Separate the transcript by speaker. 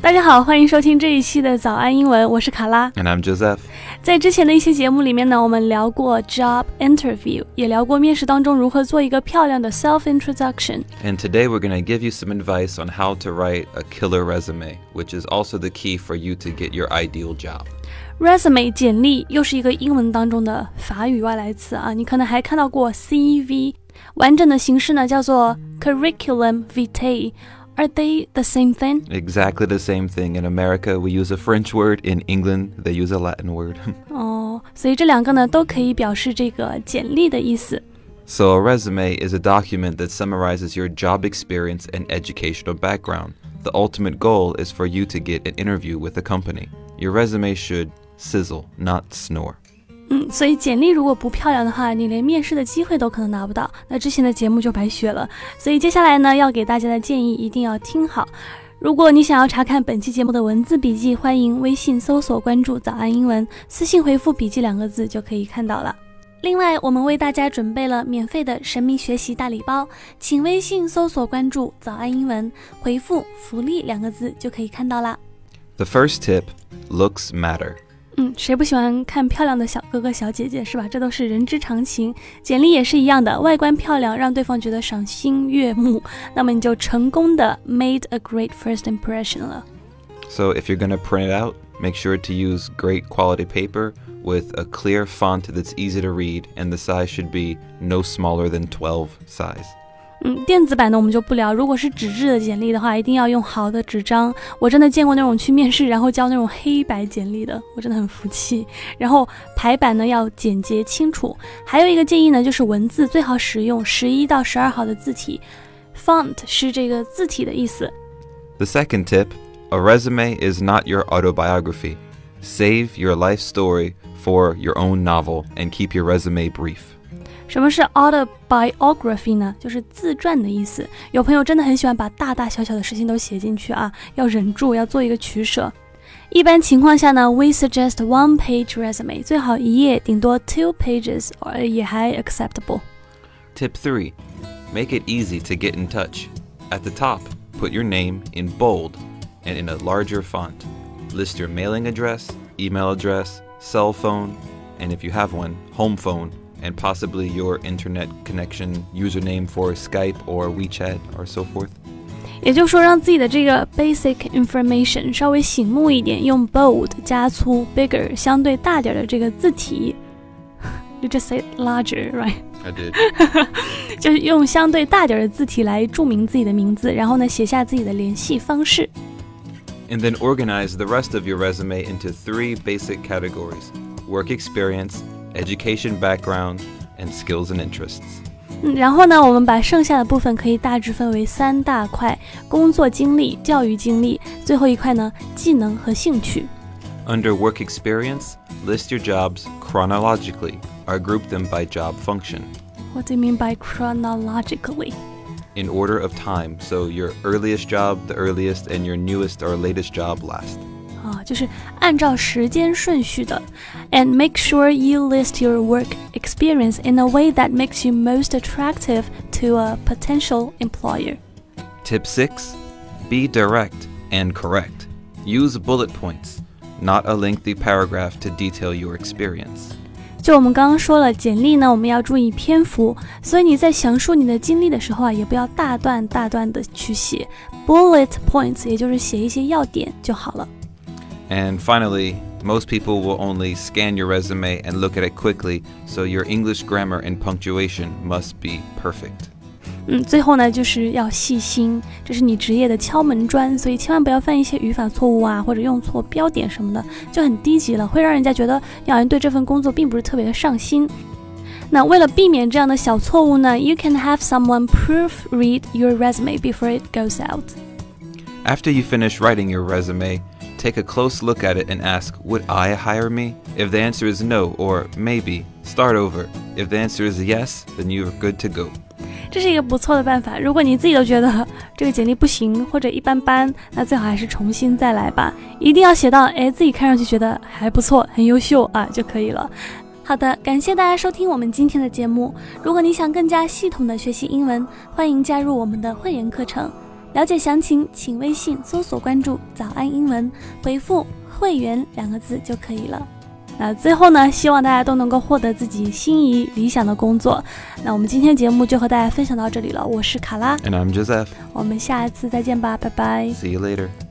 Speaker 1: 大家好，欢迎收听这一期的早安英文，我是卡拉。
Speaker 2: And I'm Joseph.
Speaker 1: 在之前的一些节目里面呢，我们聊过 job interview，也聊过面试当中如何做一个漂亮的 self introduction。
Speaker 2: And today we're going to give you some advice on how to write a killer resume, which is also the key for you to get your ideal job.
Speaker 1: resume 简历又是一个英文当中的法语外来词啊，你可能还看到过 CV，完整的形式呢叫做 curriculum vitae。 Are they the same thing？
Speaker 2: Exactly the same thing. In America, we use a French word. In England, they use a Latin word.
Speaker 1: 哦，所以这两个呢都可以表示这个简历的意思。
Speaker 2: so, a resume is a document that summarizes your job experience and educational background. The ultimate goal is for you to get an interview with a company. Your resume should sizzle, not snore.
Speaker 1: 嗯，所以简历如果不漂亮的话，你连面试的机会都可能拿不到，那之前的节目就白学了。所以接下来呢，要给大家的建议一定要听好。如果你想要查看本期节目的文字笔记，欢迎微信搜索关注“早安英文”，私信回复“笔记”两个字就可以看到了。另外，我们为大家准备了免费的神秘学习大礼包，请微信搜索关注“早安英文”，回复“福利”两个字就可以看到啦。
Speaker 2: The first tip looks matter.
Speaker 1: 嗯，谁不喜欢看漂亮的小哥哥小姐姐是吧？这都是人之常情。简历也是一样的，外观漂亮，让对方觉得赏心悦目，那么你就成功的 made a great first impression 了。
Speaker 2: So if you're going to print it out, make sure to use great quality paper with a clear font that's easy to read and the size should be no smaller than 12 size.
Speaker 1: 嗯，电子版的我们就不聊。如果是纸质的简历的话，一定要用好的纸张。我真的见过那种去面试然后交那种黑白简历的，我真的很服气。然后排版呢要简洁清楚。还有一个建议呢，就是文字最好使用十一到十二号的字体，font 是这个字体的意思。
Speaker 2: The second tip a resume is not your autobiography. Save your life story for your own novel and keep your resume brief.
Speaker 1: 什么是 autobiography 呢？就是自传的意思。有朋友真的很喜欢把大大小小的事情都写进去啊，要忍住，要做一个取舍。一般情况下呢，we suggest one page resume，最好一页，顶多 two pages，呃也还 acceptable。
Speaker 2: Tip 3 Make it easy to get in touch. At the top, put your name in bold and in a larger font. List your mailing address, email address, cell phone, and if you have one, home phone, and possibly your internet connection username for Skype or WeChat or so forth.
Speaker 1: 也就是说，让自己的这个 basic information 稍微醒目一点，用 bold 加粗 bigger 相对大点的这个字体。You just say larger, right?
Speaker 2: I did.
Speaker 1: 就是用相对大点的字体来注明自己的名字，然后呢写下自己的联系方式。
Speaker 2: and then organize the rest of your resume into three basic categories work experience, education background, and skills and interests.
Speaker 1: 嗯，然后呢，我们把剩下的部分可以大致分为三大块：工作经历、教育经历，最后一块呢，技能和兴趣。
Speaker 2: Under work experience, list your jobs chronologically or group them by job function
Speaker 1: What do you mean by chronologically？
Speaker 2: in order of time. So your earliest job, the earliest, and your newest or latest job last.
Speaker 1: 啊，就是按照时间顺序的。And make sure you list your work experience in a way that makes you most attractive to a potential employer.
Speaker 2: Tip 6 Be direct and correct. Use bullet points, not a lengthy paragraph to detail your experience.
Speaker 1: 就我们刚刚说了，简历呢，我们要注意篇幅，所以你在详述你的经历的时候啊，也不要大段大段的去写，bullet points，也就是写一些要点就好了。
Speaker 2: And finally, most people will only scan your resume and look at it quickly, so your English grammar and punctuation must be perfect.
Speaker 1: 嗯，最后呢，就是要细心，这是你职业的敲门砖，所以千万不要犯一些语法错误啊，或者用错标点什么的，就很低级了，会让人家觉得你好像对这份工作并不是特别的上心。那为了避免这样的小错误呢，you can have someone proofread your resume before it goes out。
Speaker 2: After you finish writing your resume, Take a close look at it and ask, Would I hire me? If the answer is no or maybe, start over. If the answer is yes, then you are good to go.
Speaker 1: 这是一个不错的办法。如果你自己都觉得 这个简历不行或者一般般，那最好还是重新再来吧。一定要写到，哎，自己看上去觉得还不错，很优秀啊就可以了。好的，感谢大家收听我们今天的节目。如果你想更加系统的学习英文，欢迎加入我们的会员课程。了解详情，请微信搜索关注“早安英文”，回复“会员”两个字就可以了。那最后呢，希望大家都能够获得自己心仪理想的工作。那我们今天节目就和大家分享到这里了，我是卡拉
Speaker 2: ，And I'm Joseph.
Speaker 1: 我们下一次再见吧，拜拜。
Speaker 2: See you later.